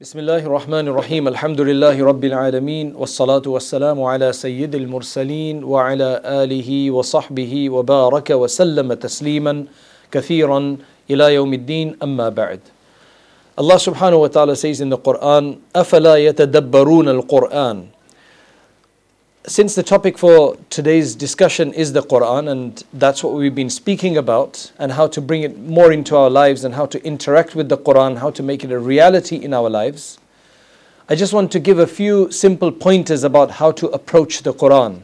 بسم الله الرحمن الرحيم الحمد لله رب العالمين والصلاة والسلام على سيد المرسلين وعلى آله وصحبه وبارك وسلم تسليما كثيرا إلى يوم الدين أما بعد subhanahu wa ta'ala says in the Quran أفلا يتدبرون القرآن since the topic for today's discussion is the Quran, and that's what we've been speaking about, and how to bring it more into our lives, and how to interact with the Quran, how to make it a reality in our lives, I just want to give a few simple pointers about how to approach the Quran.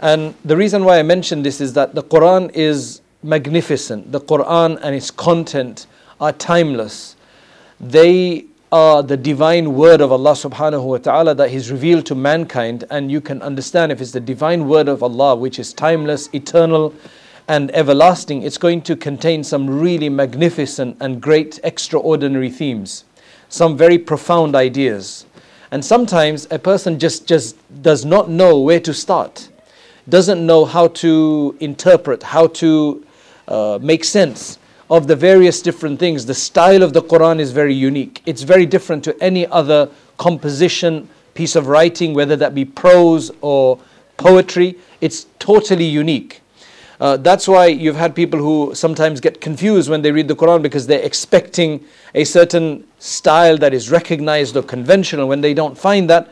And the reason why I mention this is that the Quran is magnificent. The Quran and its content are timeless. They the divine word of Allah subhanahu wa ta'ala that He's revealed to mankind, and you can understand if it's the divine word of Allah, which is timeless, eternal, and everlasting, it's going to contain some really magnificent and great extraordinary themes, some very profound ideas. And sometimes a person just, just does not know where to start, doesn't know how to interpret, how to uh, make sense of the various different things. The style of the Quran is very unique. It's very different to any other composition, piece of writing, whether that be prose or poetry. It's totally unique. Uh, that's why you've had people who sometimes get confused when they read the Quran because they're expecting a certain style that is recognized or conventional. When they don't find that,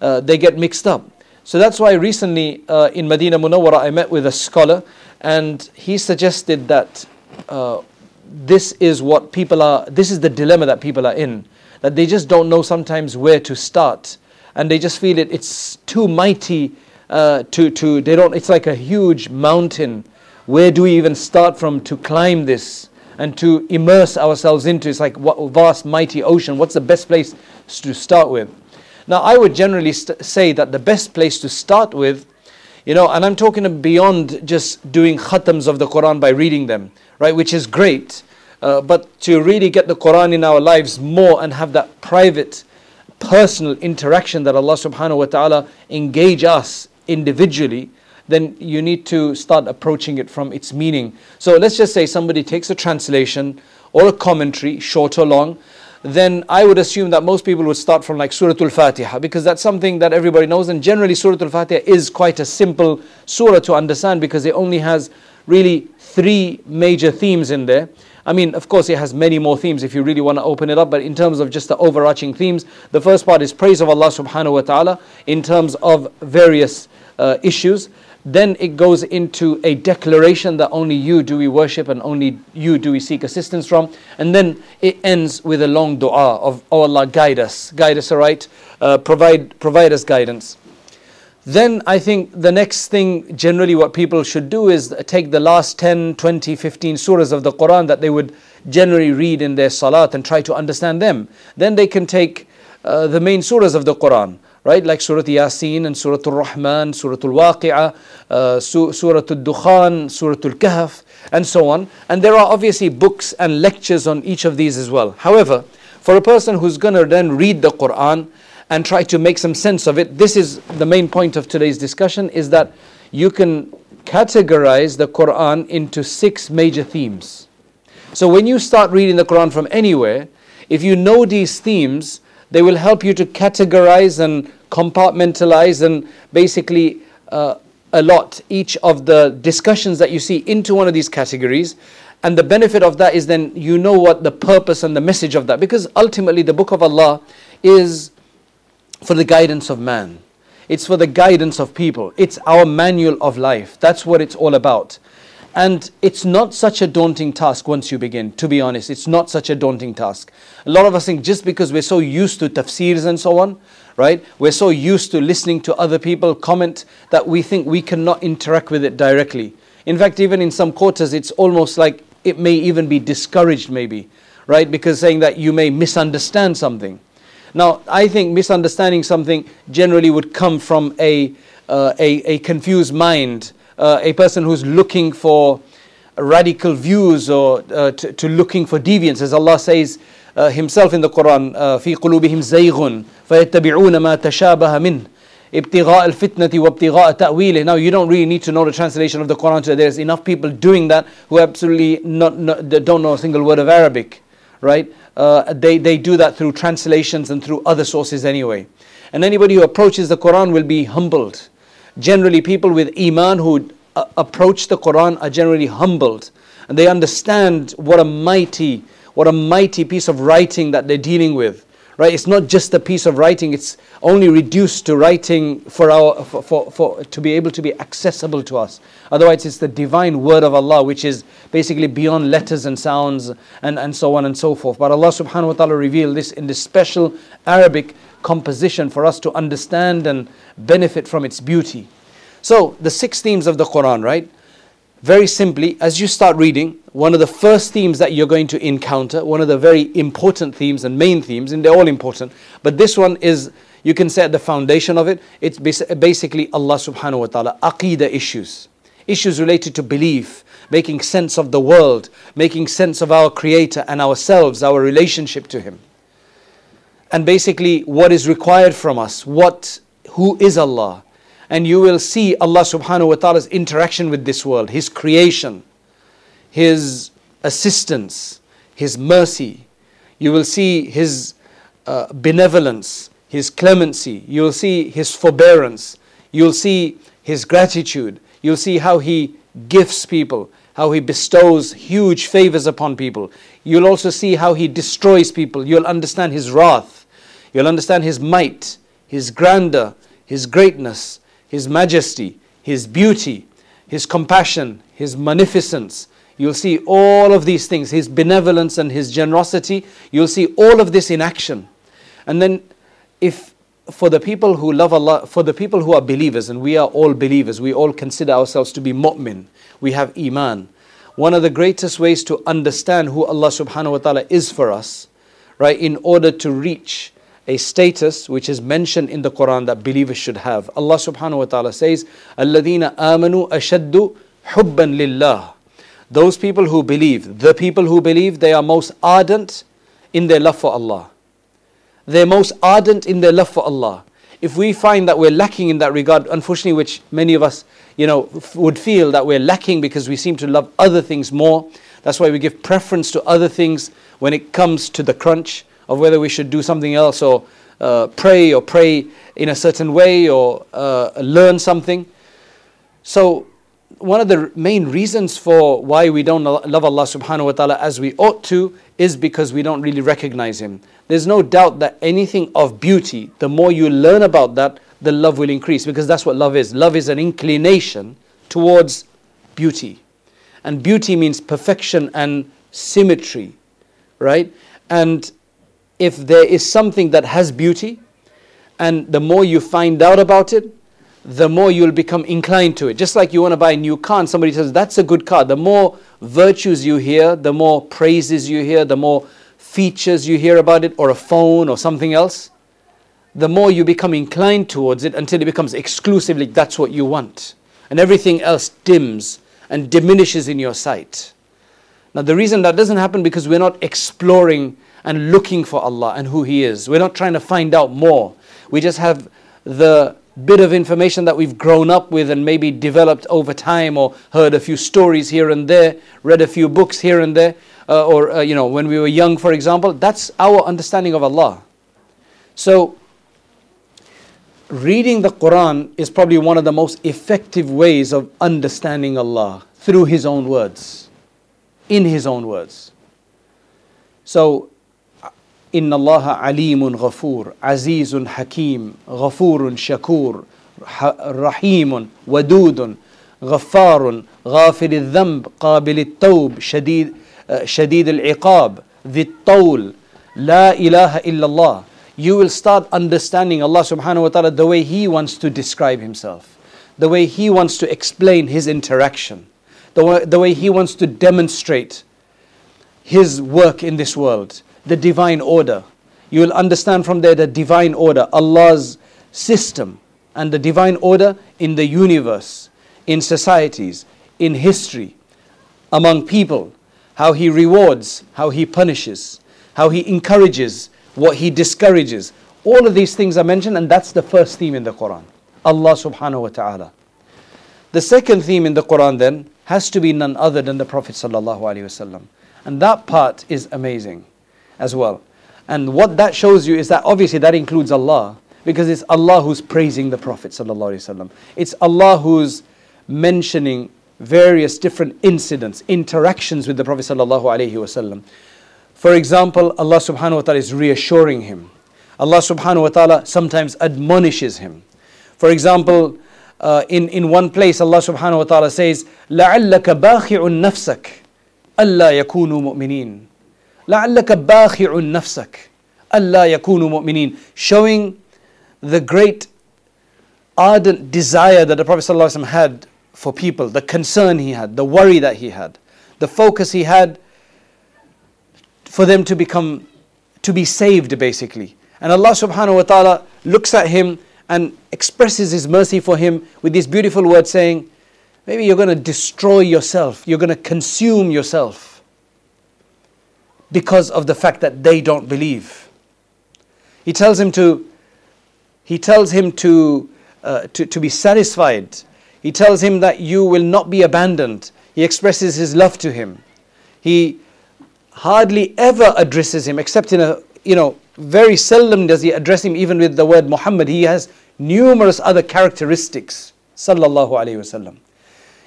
uh, they get mixed up. So that's why recently uh, in Medina Munawwara I met with a scholar and he suggested that uh, this is what people are, this is the dilemma that people are in. That they just don't know sometimes where to start. And they just feel it, it's too mighty uh, to, to, they don't, it's like a huge mountain. Where do we even start from to climb this and to immerse ourselves into? It's like what vast, mighty ocean. What's the best place to start with? Now, I would generally st- say that the best place to start with you know, and I'm talking beyond just doing khatams of the Quran by reading them, right, which is great. Uh, but to really get the Quran in our lives more and have that private, personal interaction that Allah subhanahu wa ta'ala engage us individually, then you need to start approaching it from its meaning. So let's just say somebody takes a translation or a commentary, short or long, then I would assume that most people would start from like Surah Al-Fatiha because that's something that everybody knows and generally Surah Al-Fatiha is quite a simple surah to understand because it only has really three major themes in there. I mean, of course, it has many more themes if you really want to open it up, but in terms of just the overarching themes, the first part is praise of Allah subhanahu wa ta'ala in terms of various uh, issues. Then it goes into a declaration that only you do we worship and only you do we seek assistance from. And then it ends with a long dua of, Oh Allah, guide us, guide us aright, uh, provide, provide us guidance. Then I think the next thing, generally, what people should do is take the last 10, 20, 15 surahs of the Quran that they would generally read in their salat and try to understand them. Then they can take uh, the main surahs of the Quran right? Like Surah Yasin and Surah Al-Rahman, Surah Al-Waqi'ah, uh, Surah Al-Dukhan, Surah Al-Kahf, and so on. And there are obviously books and lectures on each of these as well. However, for a person who's going to then read the Quran and try to make some sense of it, this is the main point of today's discussion, is that you can categorize the Quran into six major themes. So when you start reading the Quran from anywhere, if you know these themes, they will help you to categorize and compartmentalize and basically uh, allot each of the discussions that you see into one of these categories. And the benefit of that is then you know what the purpose and the message of that. Because ultimately, the book of Allah is for the guidance of man, it's for the guidance of people, it's our manual of life. That's what it's all about. And it's not such a daunting task once you begin, to be honest. It's not such a daunting task. A lot of us think just because we're so used to tafsirs and so on, right? We're so used to listening to other people comment that we think we cannot interact with it directly. In fact, even in some quarters, it's almost like it may even be discouraged, maybe, right? Because saying that you may misunderstand something. Now, I think misunderstanding something generally would come from a, uh, a, a confused mind uh, a person who's looking for radical views or uh, to, to, looking for deviance, as Allah says uh, Himself in the Quran, في قلوبهم زيغ فيتبعون ما تشابه منه ابتغاء الفتنة وابتغاء تأويله. Now you don't really need to know the translation of the Quran today. There's enough people doing that who absolutely not, not, don't know a single word of Arabic, right? uh, they, they do that through translations and through other sources anyway. And anybody who approaches the Quran will be humbled. Generally, people with Iman who uh, approach the Quran are generally humbled. And they understand what a mighty, what a mighty piece of writing that they're dealing with. Right? It's not just a piece of writing, it's only reduced to writing for our for, for, for to be able to be accessible to us. Otherwise, it's the divine word of Allah, which is basically beyond letters and sounds and, and so on and so forth. But Allah subhanahu wa ta'ala revealed this in this special Arabic composition for us to understand and benefit from its beauty. So, the six themes of the Quran, right? Very simply, as you start reading, one of the first themes that you're going to encounter, one of the very important themes and main themes, and they're all important, but this one is, you can say at the foundation of it, it's basically Allah subhanahu wa ta'ala, aqidah issues. Issues related to belief, making sense of the world, making sense of our Creator and ourselves, our relationship to Him. And basically, what is required from us, what, who is Allah, and you will see Allah subhanahu wa ta'ala's interaction with this world, His creation, His assistance, His mercy. You will see His uh, benevolence, His clemency. You will see His forbearance. You'll see His gratitude. You'll see how He gifts people, how He bestows huge favors upon people. You'll also see how He destroys people. You'll understand His wrath. You'll understand His might, His grandeur, His greatness. His majesty, His beauty, His compassion, His magnificence. You'll see all of these things, His benevolence and His generosity. You'll see all of this in action. And then, if for the people who love Allah, for the people who are believers, and we are all believers, we all consider ourselves to be mu'min, we have iman. One of the greatest ways to understand who Allah subhanahu wa ta'ala is for us, right, in order to reach a status which is mentioned in the Quran that believers should have. Allah subhanahu wa ta'ala says, Alladina amanu ashaddu hubban lillah. Those people who believe, the people who believe, they are most ardent in their love for Allah. They're most ardent in their love for Allah. If we find that we're lacking in that regard, unfortunately, which many of us, you know, would feel that we're lacking because we seem to love other things more. That's why we give preference to other things when it comes to the crunch of whether we should do something else or uh, pray or pray in a certain way or uh, learn something. So, one of the main reasons for why we don't love Allah subhanahu wa ta'ala as we ought to is because we don't really recognize Him. There's no doubt that anything of beauty, the more you learn about that, the love will increase because that's what love is. Love is an inclination towards beauty. And beauty means perfection and symmetry, right? And if there is something that has beauty, and the more you find out about it, the more you'll become inclined to it. Just like you want to buy a new car, and somebody says, That's a good car. The more virtues you hear, the more praises you hear, the more features you hear about it, or a phone or something else, the more you become inclined towards it until it becomes exclusively that's what you want. And everything else dims and diminishes in your sight. Now, the reason that doesn't happen because we're not exploring and looking for Allah and who He is. We're not trying to find out more. We just have the bit of information that we've grown up with and maybe developed over time or heard a few stories here and there, read a few books here and there, uh, or, uh, you know, when we were young, for example. That's our understanding of Allah. So, reading the Quran is probably one of the most effective ways of understanding Allah through His own words, in His own words. So, إن الله عليم غفور عزيز حكيم غفور شكور رحيم ودود غفار غافل الذنب قابل التوب شديد شديد العقاب ذي الطول لا إله إلا الله you will start understanding Allah subhanahu wa ta'ala the way He wants to describe Himself, the way He wants to explain His interaction, the way, the way He wants to demonstrate His work in this world the divine order. You will understand from there the divine order, Allah's system, and the divine order in the universe, in societies, in history, among people, how He rewards, how He punishes, how He encourages, what He discourages. All of these things are mentioned, and that's the first theme in the Quran Allah subhanahu wa ta'ala. The second theme in the Quran then has to be none other than the Prophet sallallahu alaihi wasallam. And that part is amazing as well. And what that shows you is that obviously that includes Allah because it's Allah who's praising the Prophet ﷺ. It's Allah who's mentioning various different incidents, interactions with the Prophet ﷺ. For example, Allah subhanahu wa ta'ala is reassuring him. Allah subhanahu wa ta'ala sometimes admonishes him. For example, uh, in, in one place Allah subhanahu wa ta'ala says, لَعَلَّكَ بَاخِعٌ نَفْسَكَ أَلَّا يَكُونُوا مُؤْمِنِينَ لَعَلَّكَ بَاخِعٌ نَفْسَكَ أَلَّا يَكُونُوا مُؤْمِنِينَ Showing the great ardent desire that the Prophet ﷺ had for people, the concern he had, the worry that he had, the focus he had for them to become, to be saved basically. And Allah subhanahu wa ta'ala looks at him and expresses His mercy for him with these beautiful words saying, Maybe you're going to destroy yourself, you're going to consume yourself because of the fact that they don't believe. He tells him to he tells him to, uh, to, to be satisfied. He tells him that you will not be abandoned. He expresses his love to him. He hardly ever addresses him, except in a, you know, very seldom does he address him even with the word Muhammad. He has numerous other characteristics. Sallallahu alayhi wasallam.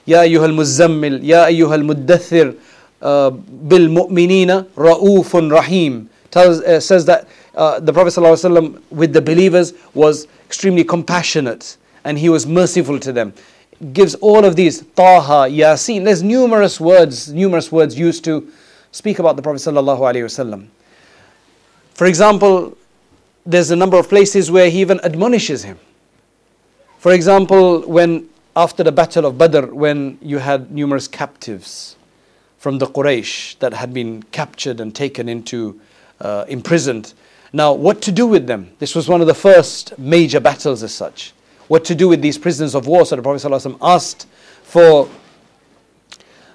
Ya ayyuhal muzammil, ya ayyuhal muddathir, uh, bil mu'minina ra'ufun rahim. Tells, uh, says that uh, the Prophet ﷺ with the believers was extremely compassionate and he was merciful to them. Gives all of these Taha, Yasin. There's numerous words, numerous words used to speak about the Prophet ﷺ. For example, there's a number of places where he even admonishes him. For example, when after the battle of Badr, when you had numerous captives from the Quraysh that had been captured and taken into uh, imprisoned, now, what to do with them? This was one of the first major battles as such. What to do with these prisoners of war? So the Prophet ﷺ asked for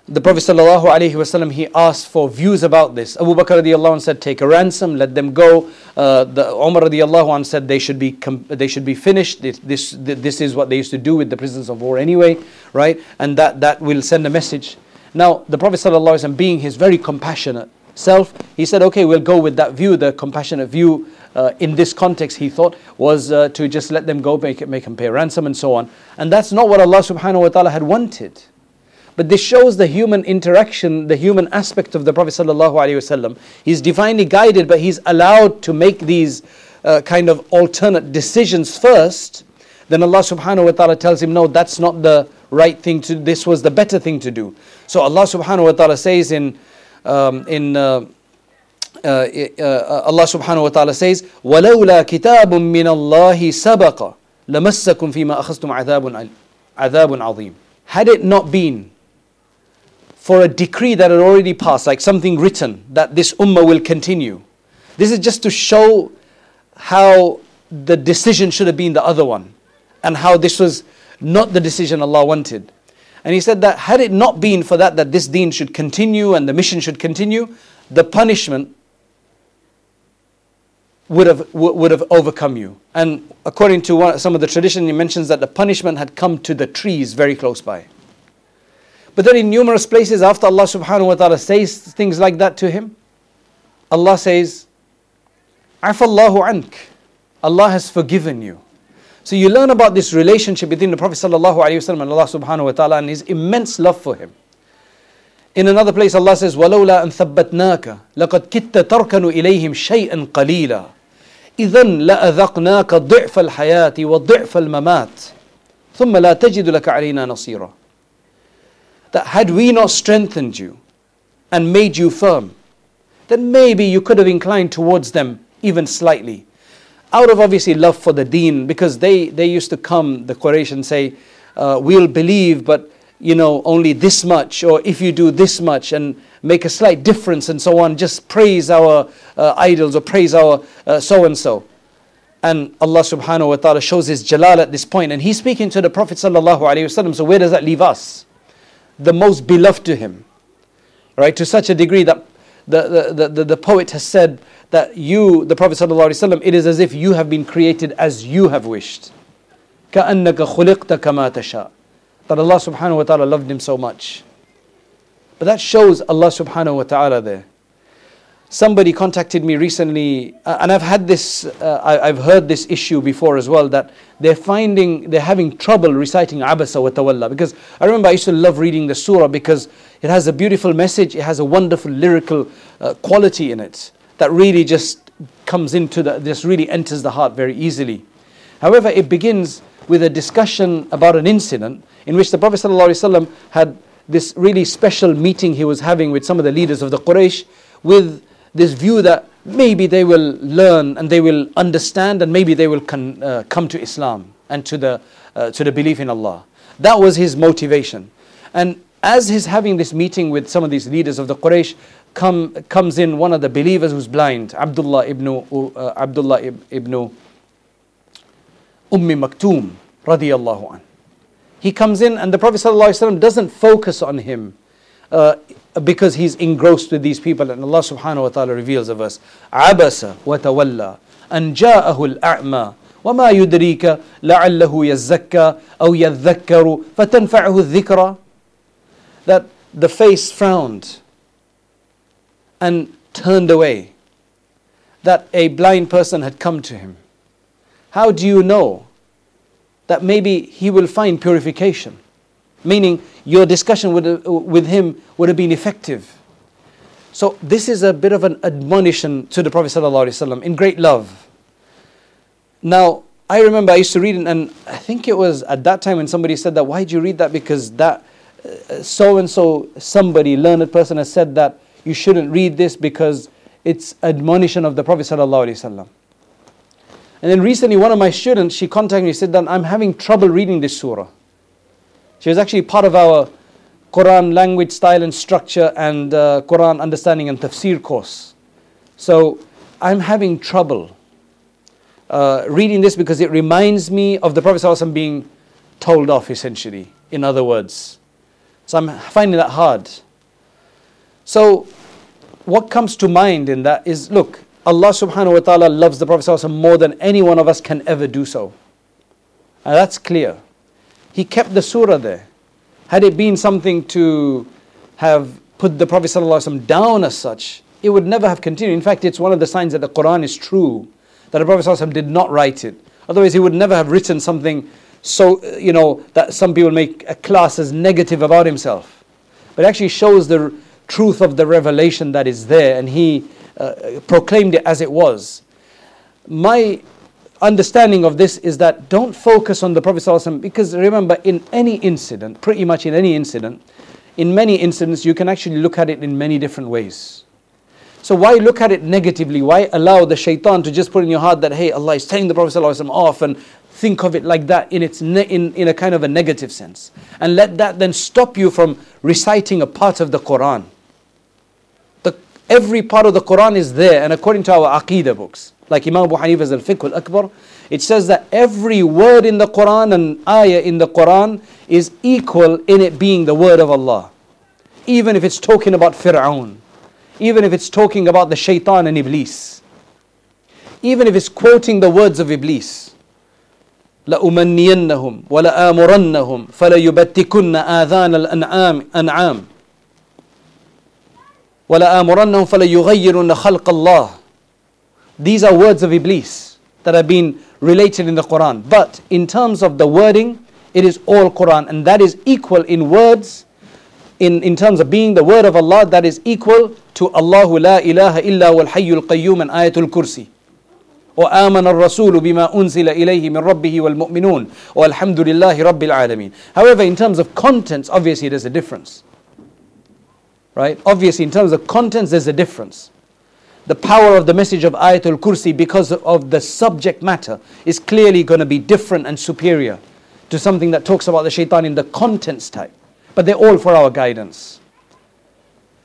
the Prophet ﷺ, he asked for views about this. Abu Bakr radiallahu said, take a ransom, let them go. Uh, the Umar radiallahu said they should be, they should be finished. This, this, this is what they used to do with the prisoners of war anyway, right? And that, that will send a message. Now, the Prophet ﷺ, being his very compassionate, self, he said, okay, we'll go with that view, the compassionate view uh, in this context, he thought, was uh, to just let them go, make, make them pay ransom and so on. And that's not what Allah subhanahu wa ta'ala had wanted. But this shows the human interaction, the human aspect of the Prophet wasallam. He's divinely guided, but he's allowed to make these uh, kind of alternate decisions first. Then Allah subhanahu wa ta'ala tells him, no, that's not the right thing to do. this was the better thing to do. So Allah subhanahu wa ta'ala says in um, in uh, uh, uh, Allah subhanahu wa ta'ala says, وَلَوْلَا كِتَابٌ مِّنَ اللَّهِ سَبَقَ لَمَسَّكُمْ فِيمَا أَخَذْتُمْ عَذَابٌ عَذَابٌ عَظِيمٌ Had it not been for a decree that had already passed, like something written, that this ummah will continue. This is just to show how the decision should have been the other one, and how this was not the decision Allah wanted. And he said that had it not been for that, that this deen should continue and the mission should continue, the punishment would have, would have overcome you. And according to one, some of the tradition, he mentions that the punishment had come to the trees very close by. But then in numerous places, after Allah subhanahu wa ta'ala says things like that to him, Allah says, Afallahu ank. Allah has forgiven you. So you learn about this relationship between the Prophet sallallahu alaihi wasallam and Allah subhanahu wa ta'ala and his immense love for him. In another place, Allah says, وَلَوْلَا أَن ثَبَّتْنَاكَ لَقَدْ كِدْتَ تَرْكَنُ إِلَيْهِمْ شَيْئًا قَلِيلًا al-hayati wa الْحَيَاةِ وَضِعْفَ الْمَمَاتِ ثُمَّ لَا تَجِدُ لَكَ عَلَيْنَا nasira." That had we not strengthened you and made you firm, then maybe you could have inclined towards them even slightly out of obviously love for the deen, because they, they used to come, the Quraysh, and say, uh, We'll believe, but you know, only this much, or if you do this much, and make a slight difference, and so on, just praise our uh, idols or praise our so and so. And Allah subhanahu wa ta'ala shows His jalal at this point, and He's speaking to the Prophet sallallahu alaihi wasallam. So, where does that leave us? The most beloved to Him, right? To such a degree that the, the, the, the poet has said, that you, the Prophet ﷺ, it is as if you have been created as you have wished. كَأَنَّكَ خُلِقْتَ كَمَا تَشَاءُ That Allah subhanahu wa ta'ala loved him so much. But that shows Allah subhanahu wa ta'ala there. somebody contacted me recently, uh, and I've had this, uh, I, have heard this issue before as well, that they're finding, they're having trouble reciting Abasa wa Tawalla. Because I remember I used to love reading the surah because it has a beautiful message, it has a wonderful lyrical uh, quality in it that really just comes into the, this really enters the heart very easily. However, it begins with a discussion about an incident in which the Prophet ﷺ had this really special meeting he was having with some of the leaders of the Quraysh with this view that maybe they will learn and they will understand and maybe they will con, uh, come to Islam and to the, uh, to the belief in Allah. That was his motivation. And as he's having this meeting with some of these leaders of the Quraysh, come, comes in one of the believers who's blind, Abdullah ibn, uh, Abdullah ibn Ummi Maktoum, radiallahu an. He comes in and the Prophet doesn't focus on him uh, because he's engrossed with these people. And Allah subhanahu wa ta'ala reveals of us, عَبَسَ وَتَوَلَّى أَنْ جَاءَهُ الْأَعْمَى وما يدريك لعله يزكى أو يذكر فتنفعه الذكرى that the face frowned and turned away that a blind person had come to him how do you know that maybe he will find purification Meaning your discussion with, with him would have been effective. So this is a bit of an admonition to the Prophet in great love. Now, I remember I used to read it, and I think it was at that time when somebody said that, why did you read that? Because that so and so, somebody, learned person, has said that you shouldn't read this because it's admonition of the Prophet. And then recently, one of my students, she contacted me, said that I'm having trouble reading this surah. She was actually part of our Quran language, style, and structure, and uh, Quran understanding and tafsir course. So I'm having trouble uh, reading this because it reminds me of the Prophet ﷺ being told off, essentially, in other words. So I'm finding that hard. So, what comes to mind in that is look, Allah subhanahu wa ta'ala loves the Prophet ﷺ more than any one of us can ever do so. And that's clear. He kept the surah there. Had it been something to have put the Prophet ﷺ down as such, it would never have continued. In fact, it's one of the signs that the Quran is true, that the Prophet ﷺ did not write it. Otherwise, he would never have written something so, you know, that some people make a class as negative about himself. But it actually shows the truth of the revelation that is there, and he uh, proclaimed it as it was. My understanding of this is that don't focus on the Prophet ﷺ because remember, in any incident, pretty much in any incident, in many incidents, you can actually look at it in many different ways. So why look at it negatively? Why allow the shaitan to just put in your heart that, hey, Allah is telling the Prophet ﷺ off and think of it like that in, its ne- in, in a kind of a negative sense. And let that then stop you from reciting a part of the Quran. The, every part of the Quran is there, and according to our Aqidah books, like Imam Abu Hanifa's Al Fiqh Al Akbar, it says that every word in the Quran and ayah in the Quran is equal in it being the word of Allah. Even if it's talking about Fir'aun, even if it's talking about the shaitan and Iblis, even if it's quoting the words of Iblis. لأمنينهم ولآمرنهم فليبتكن آذان الأنعام أنعام ولآمرنهم فليغيرن خلق الله these are words of Iblis that have been related in the Quran. But in terms of the wording, it is all Quran. And that is equal in words, in, in terms of being the word of Allah, that is equal to Allahu la ilaha illa wal hayyul qayyum and ayatul kursi. وآمن الرسول بما أنزل إليه من ربه والمؤمنون والحمد لله رب العالمين. However, in terms of contents, obviously there's a difference. Right? Obviously, in terms of contents, there's a difference the power of the message of Ayatul Kursi because of the subject matter is clearly going to be different and superior to something that talks about the shaitan in the contents type. But they're all for our guidance.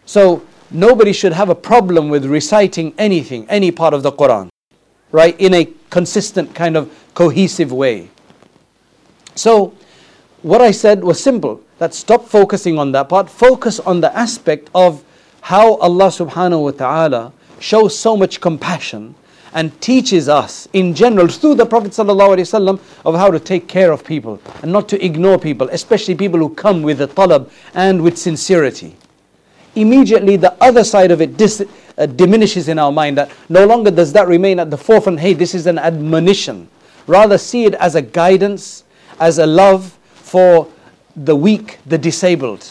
So nobody should have a problem with reciting anything, any part of the Quran, right, in a consistent kind of cohesive way. So what I said was simple that stop focusing on that part, focus on the aspect of how Allah subhanahu wa ta'ala shows so much compassion and teaches us in general through the Prophet ﷺ of how to take care of people and not to ignore people, especially people who come with a talab and with sincerity. Immediately, the other side of it dis- uh, diminishes in our mind, that no longer does that remain at the forefront. Hey, this is an admonition. Rather, see it as a guidance, as a love for the weak, the disabled.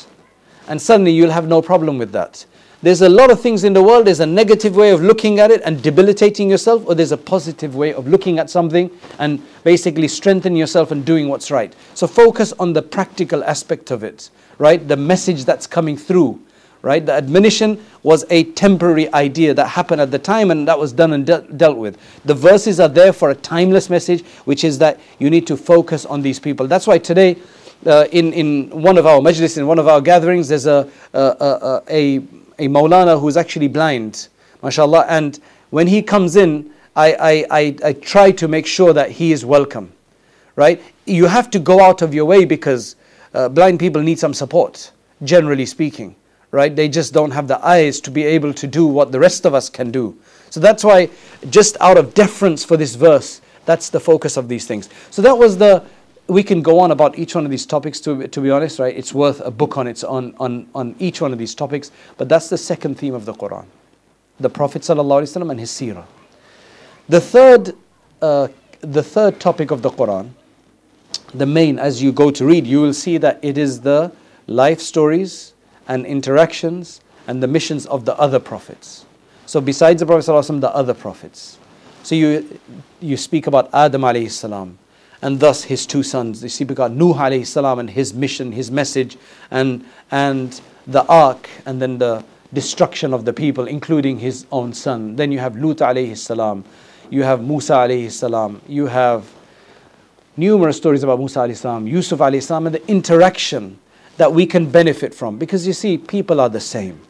And suddenly you'll have no problem with that. There's a lot of things in the world. There's a negative way of looking at it and debilitating yourself, or there's a positive way of looking at something and basically strengthening yourself and doing what's right. So focus on the practical aspect of it, right? The message that's coming through, right? The admonition was a temporary idea that happened at the time and that was done and de- dealt with. The verses are there for a timeless message, which is that you need to focus on these people. That's why today, uh, in, in one of our majlis, in one of our gatherings, there's a, a, a, a a Maulana who's actually blind, mashallah. And when he comes in, I, I, I, I try to make sure that he is welcome, right? You have to go out of your way because uh, blind people need some support, generally speaking, right? They just don't have the eyes to be able to do what the rest of us can do. So that's why, just out of deference for this verse, that's the focus of these things. So that was the we can go on about each one of these topics to, to be honest right? It's worth a book on its on, on, on each one of these topics. But that's the second theme of the quran. The prophet and his seerah. The third uh, the third topic of the quran the main as you go to read you will see that it is the life stories and interactions and the missions of the other prophets. So besides the prophet ﷺ, the other prophets. So you you speak about adam alayhi salam and thus his two sons. You see, we got Nuh alayhi salam and his mission, his message, and, and the ark, and then the destruction of the people, including his own son. Then you have Lut alayhi salam, you have Musa alayhi salam, you have numerous stories about Musa alayhi salam, Yusuf alayhi salam, and the interaction that we can benefit from. Because you see, people are the same.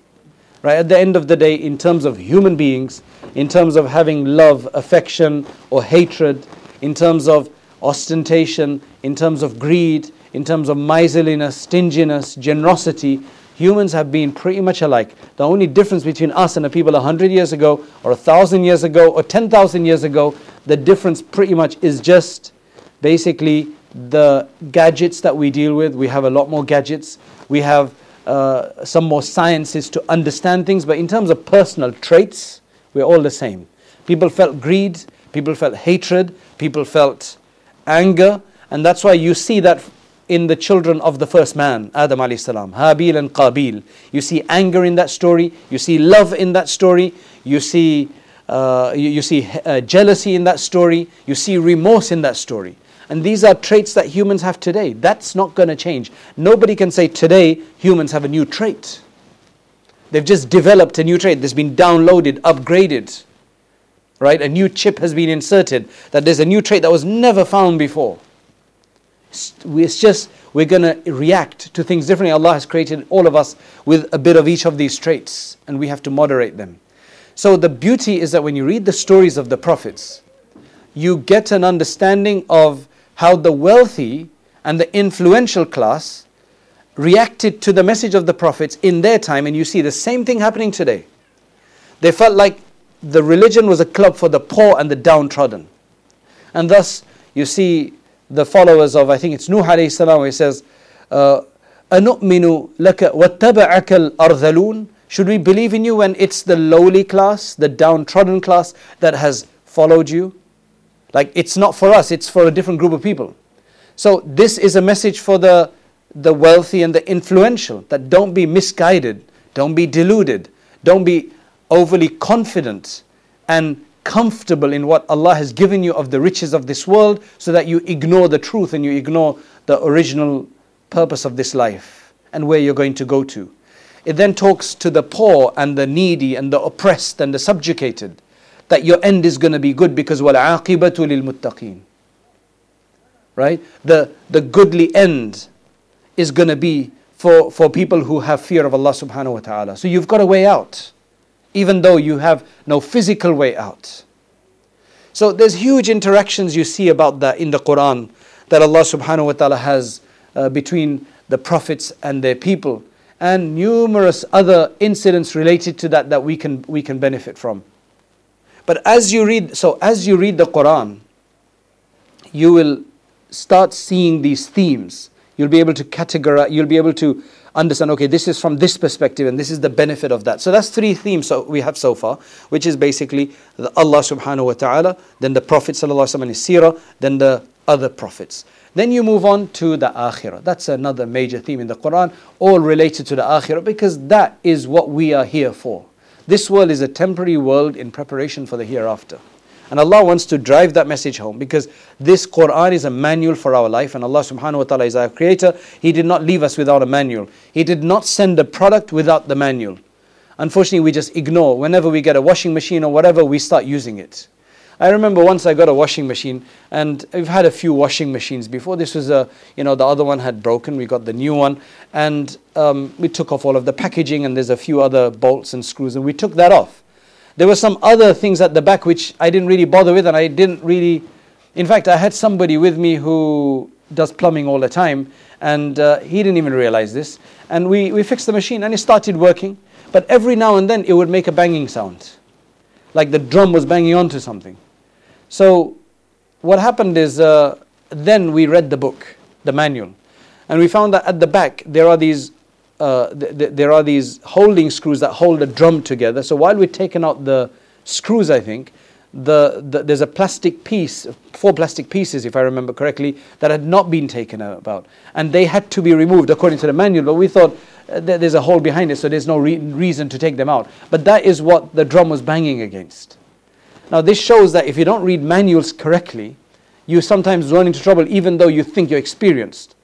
Right? At the end of the day, in terms of human beings, in terms of having love, affection, or hatred, in terms of ostentation, in terms of greed, in terms of miserliness, stinginess, generosity, humans have been pretty much alike. The only difference between us and the people 100 years ago, or 1,000 years ago, or 10,000 years ago, the difference pretty much is just basically the gadgets that we deal with. We have a lot more gadgets. We have uh, some more sciences to understand things, but in terms of personal traits, we're all the same. People felt greed, people felt hatred, people felt anger, and that's why you see that in the children of the first man, Adam alayhi salam, Habil and Qabil. You see anger in that story, you see love in that story, you see, uh, you, you, see uh, jealousy in that story, you see remorse in that story. And these are traits that humans have today. That's not going to change. Nobody can say today humans have a new trait. They've just developed a new trait that's been downloaded, upgraded right? A new chip has been inserted, that there's a new trait that was never found before. It's just, we're going to react to things differently. Allah has created all of us with a bit of each of these traits, and we have to moderate them. So, the beauty is that when you read the stories of the prophets, you get an understanding of how the wealthy and the influential class reacted to the message of the prophets in their time, and you see the same thing happening today. They felt like the religion was a club for the poor and the downtrodden. And thus, you see the followers of, I think it's Nuh alayhi salam, where he says, uh, أَنُؤْمِنُ لَكَ وَاتَّبَعَكَ الْأَرْذَلُونَ Should we believe in you when it's the lowly class, the downtrodden class that has followed you? Like it's not for us, it's for a different group of people. So this is a message for the, the wealthy and the influential that don't be misguided, don't be deluded, don't be overly confident and comfortable in what Allah has given you of the riches of this world so that you ignore the truth and you ignore the original purpose of this life and where you're going to go to. It then talks to the poor and the needy and the oppressed and the subjugated that your end is going to be good because وَالْعَاقِبَةُ لِلْمُتَّقِينَ Right? The, the goodly end is going to be for, for people who have fear of Allah subhanahu wa ta'ala. So you've got a way out even though you have no physical way out. So there's huge interactions you see about that in the Quran that Allah subhanahu wa ta'ala has uh, between the prophets and their people and numerous other incidents related to that that we can we can benefit from. But as you read so as you read the Quran you will start seeing these themes. You'll be able to categorize you'll be able to understand, okay, this is from this perspective and this is the benefit of that. So that's three themes so we have so far, which is basically Allah subhanahu wa ta'ala, then the Prophet sallallahu alaihi wasallam then the other prophets. Then you move on to the akhirah. That's another major theme in the Quran, all related to the akhirah because that is what we are here for. This world is a temporary world in preparation for the hereafter. And Allah wants to drive that message home because this Quran is a manual for our life and Allah subhanahu wa ta'ala is our creator. He did not leave us without a manual. He did not send a product without the manual. Unfortunately, we just ignore. Whenever we get a washing machine or whatever, we start using it. I remember once I got a washing machine, and we've had a few washing machines before. This was a, you know, the other one had broken. We got the new one, and um, we took off all of the packaging, and there's a few other bolts and screws, and we took that off. There were some other things at the back which I didn't really bother with, and I didn't really. In fact, I had somebody with me who does plumbing all the time, and uh, he didn't even realize this. And we, we fixed the machine, and it started working. But every now and then, it would make a banging sound, like the drum was banging onto something. So, what happened is, uh, then we read the book, the manual, and we found that at the back there are these uh, th- th- there are these holding screws that hold the drum together. So while we're taking out the screws, I think the, the, there's a plastic piece, four plastic pieces, if I remember correctly, that had not been taken out, and they had to be removed according to the manual. But we thought uh, there's a hole behind it, so there's no re- reason to take them out. But that is what the drum was banging against. Now, this shows that if you don't read manuals correctly, you sometimes run into trouble even though you think you're experienced.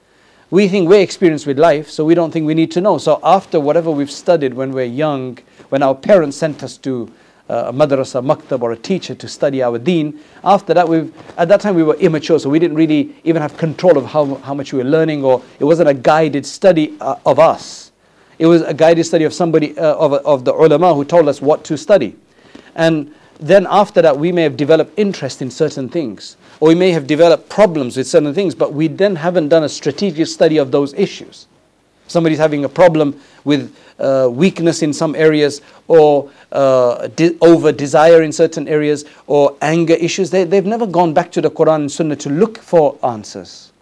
We think we're experienced with life, so we don't think we need to know. So, after whatever we've studied when we're young, when our parents sent us to uh, a madrasa, maktab, or a teacher to study our deen, after that, we've, at that time we were immature, so we didn't really even have control of how, how much we were learning, or it wasn't a guided study uh, of us. It was a guided study of somebody, uh, of, of the ulama who told us what to study. And then after that, we may have developed interest in certain things, or we may have developed problems with certain things, but we then haven't done a strategic study of those issues. Somebody's having a problem with uh, weakness in some areas, or uh, de- over desire in certain areas, or anger issues. They, they've never gone back to the Quran and Sunnah to look for answers.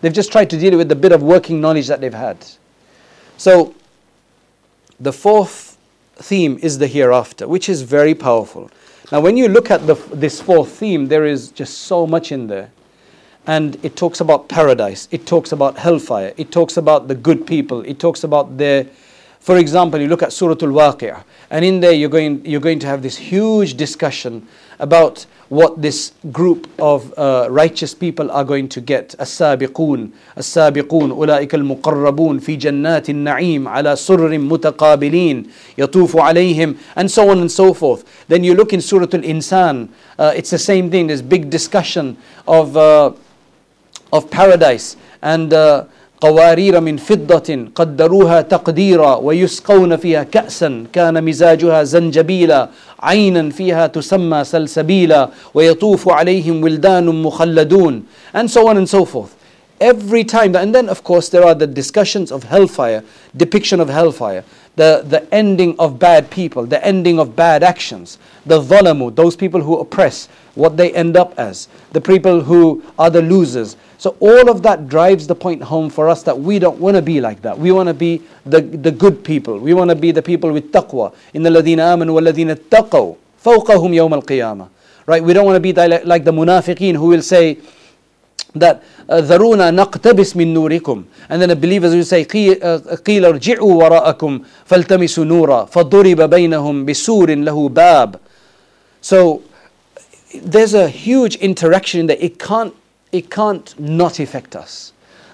They've just tried to deal with the bit of working knowledge that they've had. So, the fourth theme is the hereafter, which is very powerful. Now, when you look at the, this fourth theme, there is just so much in there. And it talks about paradise, it talks about hellfire, it talks about the good people, it talks about their. For example, you look at Surah Al Waqi'ah, and in there you're going, you're going to have this huge discussion about what this group of uh, righteous people are going to get. السابقون السابقون أولئك المقربون في جنات النعيم على سرر متقابلين يطوف عليهم and so on and so forth. Then you look in Surah Al-Insan, uh, it's the same thing. There's big discussion of, uh, of paradise and uh, قوارير من فضة قدروها تقديرا ويسقون فيها كأسا كان مزاجها زنجبيلا عينا فيها تسمى سلسبيلا ويطوف عليهم ولدان مخلدون and so on and so forth every time and then of course there are the discussions of hellfire depiction of hellfire the, the ending of bad people the ending of bad actions the dhalamu those people who oppress what they end up as the people who are the losers so all of that drives the point home for us that we don't want to be like that. We want to be the, the good people. We want to be the people with taqwa. In the ladina amanu walladina taqaw fawqahum yawm al-qiyamah. Right? We don't want to be like the munafiqeen who will say that ذرونا نقتبس من نوركم and then the believers will say قيل ارجعوا وراءكم فالتمسوا نورا فضرب بينهم بسور له باب so there's a huge interaction that it can't it can't not affect us.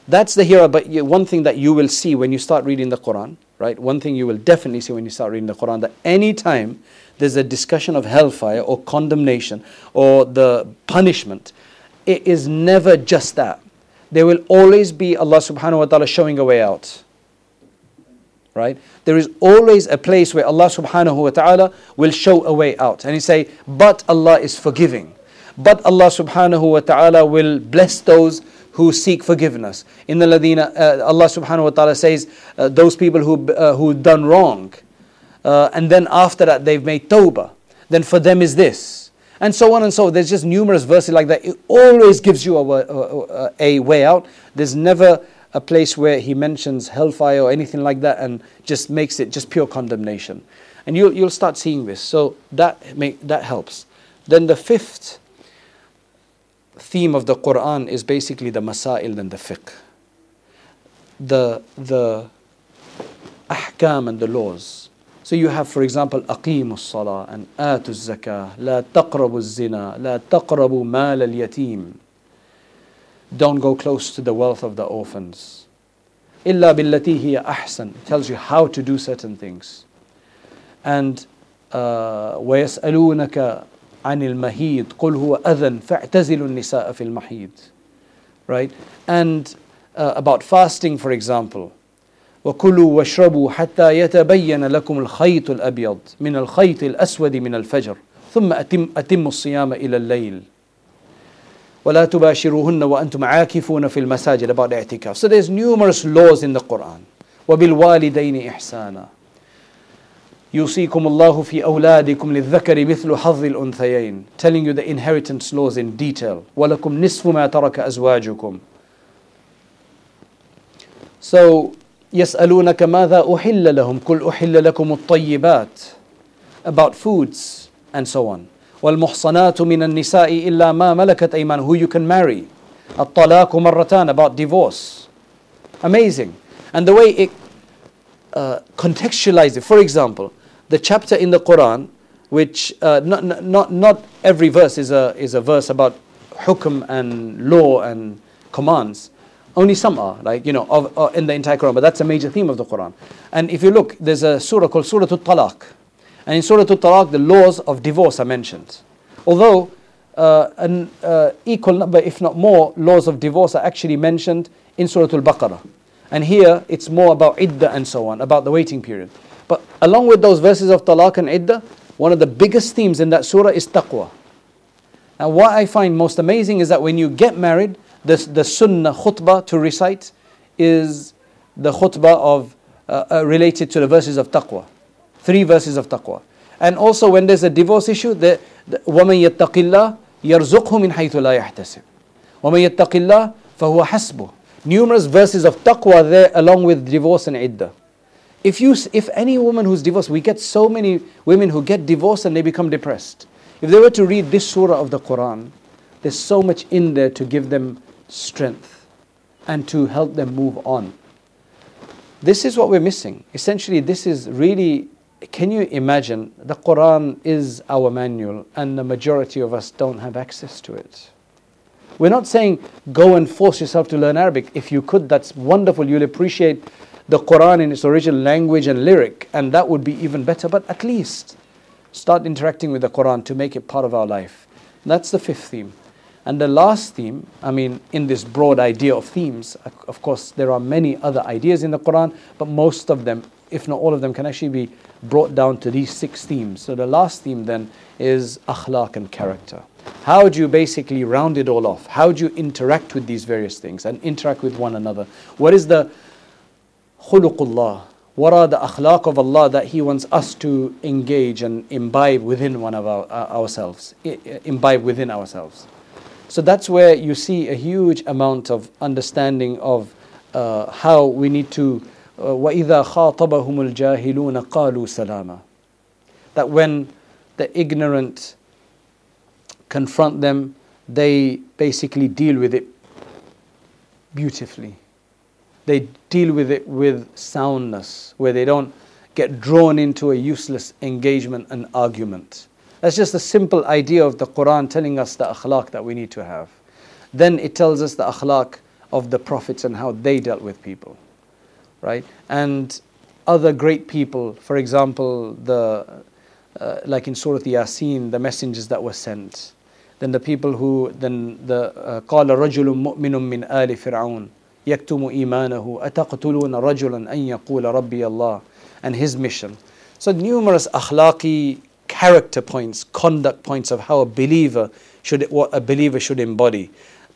That's the hero, but one thing that you will see when you start reading the Quran, right? One thing you will definitely see when you start reading the Quran that any time there's a discussion of hellfire or condemnation or the punishment, it is never just that. There will always be Allah subhanahu wa ta'ala showing a way out. Right? There is always a place where Allah subhanahu wa ta'ala will show a way out. And He say, but Allah is forgiving. But Allah subhanahu wa ta'ala will bless those who seek forgiveness. In the Ladina, uh, Allah subhanahu wa ta'ala says, uh, those people who, uh, who done wrong, uh, and then after that they've made tawbah, then for them is this. And so on and so. There's just numerous verses like that. It always gives you a, a, way out. There's never a place where he mentions hellfire or anything like that and just makes it just pure condemnation. And you'll, you'll start seeing this. So that, make, that helps. Then the fifth theme of the Quran is basically the masail and the fiqh. The, the ahkam and the laws. So you have, for example, أقيموا الصلاة and آتوا الزكاة لا تقربوا الزنا لا تقربوا مال اليتيم Don't go close to the wealth of the orphans. إلا بالتي هي أحسن It tells you how to do certain things. And uh, ويسألونك عن المهيد. قل هو أذن فاعتزلوا النساء في المحيض right? And uh, about fasting for example. وكلوا واشربوا حتى يتبين لكم الخيط الأبيض من الخيط الأسود من الفجر. ثم أتم, أتم الصيام إلى الليل. ولا تباشروهن وأنتم عاكفون في المساجد. About اعتكاف. So there's numerous laws in the Quran. وبالوالدين إحسانا. يوصيكم الله في أولادكم للذكر مثل حظ الأنثيين telling you the inheritance laws in detail ولكم نصف ما ترك أزواجكم so يسألونك ماذا أحل لهم قل أحل لكم الطيبات about foods and so on والمحصنات من النساء إلا ما ملكت أيمان who you can marry الطلاق مرتان about divorce amazing and the way it uh, contextualizes it for example the chapter in the Quran which uh, not, not, not every verse is a, is a verse about hukm and law and commands only some are, like, you know, of, uh, in the entire Quran, but that's a major theme of the Quran. And if you look, there's a surah called Surah Al-Talaq. And in Surah Al-Talaq, the laws of divorce are mentioned. Although uh, an uh, equal number, if not more, laws of divorce are actually mentioned in Surah Al-Baqarah. And here, it's more about iddah and so on, about the waiting period. But along with those verses of talaq and iddah, one of the biggest themes in that surah is taqwa. And what I find most amazing is that when you get married, the, the sunnah khutbah to recite is the khutbah of uh, uh, related to the verses of taqwa. Three verses of taqwa. And also when there's a divorce issue, the, the وَمَن يَتَّقِ اللَّهِ يَرْزُقْهُ مِنْ حَيْثُ لَا يَحْتَسِبُ وَمَن يَتَّقِ اللَّهِ فَهُوَ حَسْبُهُ Numerous verses of taqwa there along with divorce and iddah. If, you, if any woman who's divorced, we get so many women who get divorced and they become depressed. If they were to read this surah of the Quran, there's so much in there to give them strength and to help them move on. This is what we're missing. Essentially, this is really, can you imagine? The Quran is our manual, and the majority of us don't have access to it. We're not saying go and force yourself to learn Arabic. If you could, that's wonderful. You'll appreciate the Quran in its original language and lyric, and that would be even better. But at least start interacting with the Quran to make it part of our life. That's the fifth theme. And the last theme, I mean, in this broad idea of themes, of course, there are many other ideas in the Quran, but most of them, if not all of them, can actually be brought down to these six themes. So the last theme then is akhlaq and character. How do you basically round it all off? How do you interact with these various things and interact with one another? What is the khuluqullah? What are the akhlaq of Allah that He wants us to engage and imbibe within one of our, uh, ourselves, imbibe within ourselves? So that's where you see a huge amount of understanding of uh, how we need to. وَإِذَا خَاطَبَهُمُ الْجَاهِلُونَ قَالُوا سَلَامًا That when the ignorant confront them, they basically deal with it beautifully. they deal with it with soundness, where they don't get drawn into a useless engagement and argument. That's just a simple idea of the Quran telling us the akhlaq that we need to have. Then it tells us the akhlaq of the prophets and how they dealt with people, right? And other great people, for example, the uh, like in Surah Yasin, the messengers that were sent. Then the people who, then the uh, qala rajulun mu'minun min ali fir'aun. يكتم إيمانه أتقتلون رجلا أن يقول ربي الله and his mission. So numerous akhlaqi character points, conduct points of how a believer should, what a believer should embody.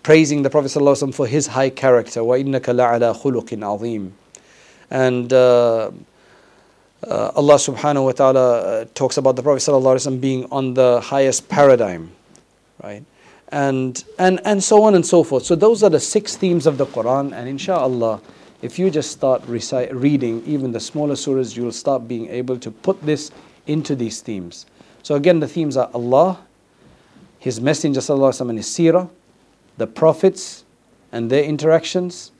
Praising the Prophet ﷺ for his high character. وَإِنَّكَ لَعَلَى خُلُقٍ عَظِيمٍ And uh, uh, Allah subhanahu wa ta'ala uh, talks about the Prophet ﷺ being on the highest paradigm, right? and, and, and so on and so forth. So those are the six themes of the Quran, and inshallah, if you just start recite, reading even the smaller surahs, you will start being able to put this into these themes. So again, the themes are Allah, His Messenger وسلم, and His seerah, the prophets and their interactions,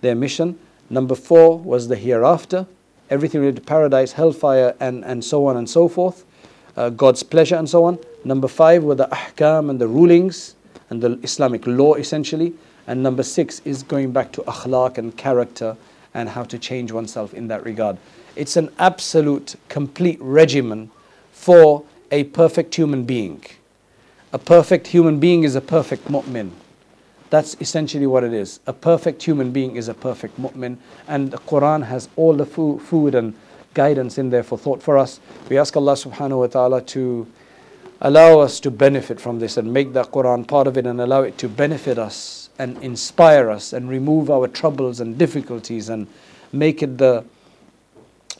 their mission. Number four was the hereafter, everything related to paradise, hellfire, and, and so on and so forth, uh, God's pleasure and so on. Number five were the ahkam and the rulings and the Islamic law essentially. And number six is going back to akhlaq and character and how to change oneself in that regard. It's an absolute, complete regimen for a perfect human being. A perfect human being is a perfect mu'min. That's essentially what it is. A perfect human being is a perfect mu'min. And the Quran has all the food and guidance in there for thought for us. We ask Allah subhanahu wa ta'ala to allow us to benefit from this and make the Quran part of it and allow it to benefit us and inspire us and remove our troubles and difficulties and make it the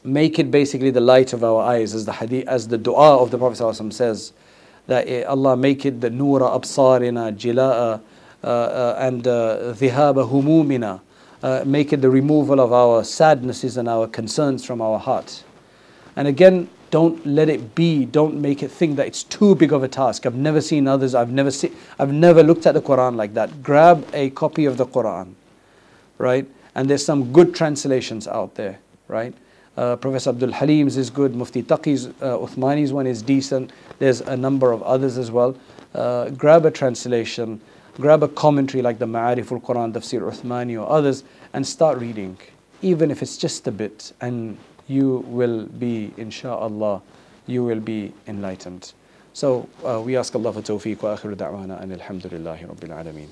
make it basically the light of our eyes as the hadith as the dua of the Prophet says that eh, Allah make it the nura absarina jila'a uh, uh, and uh, dhihaba humumina uh, make it the removal of our sadnesses and our concerns from our heart. And again, don't let it be. Don't make it think that it's too big of a task. I've never seen others. I've never seen. I've never looked at the Quran like that. Grab a copy of the Quran, right? And there's some good translations out there, right? Uh, Professor Abdul Halim's is good. Mufti Taqi's, uh, Uthmani's one is decent. There's a number of others as well. Uh, grab a translation grab a commentary like the Ma'ariful Quran, Tafsir Uthmani or others and start reading, even if it's just a bit, and you will be, insha'Allah, you will be enlightened. So uh, we ask Allah for tawfiq wa akhiru da'wana and alhamdulillahi rabbil alameen.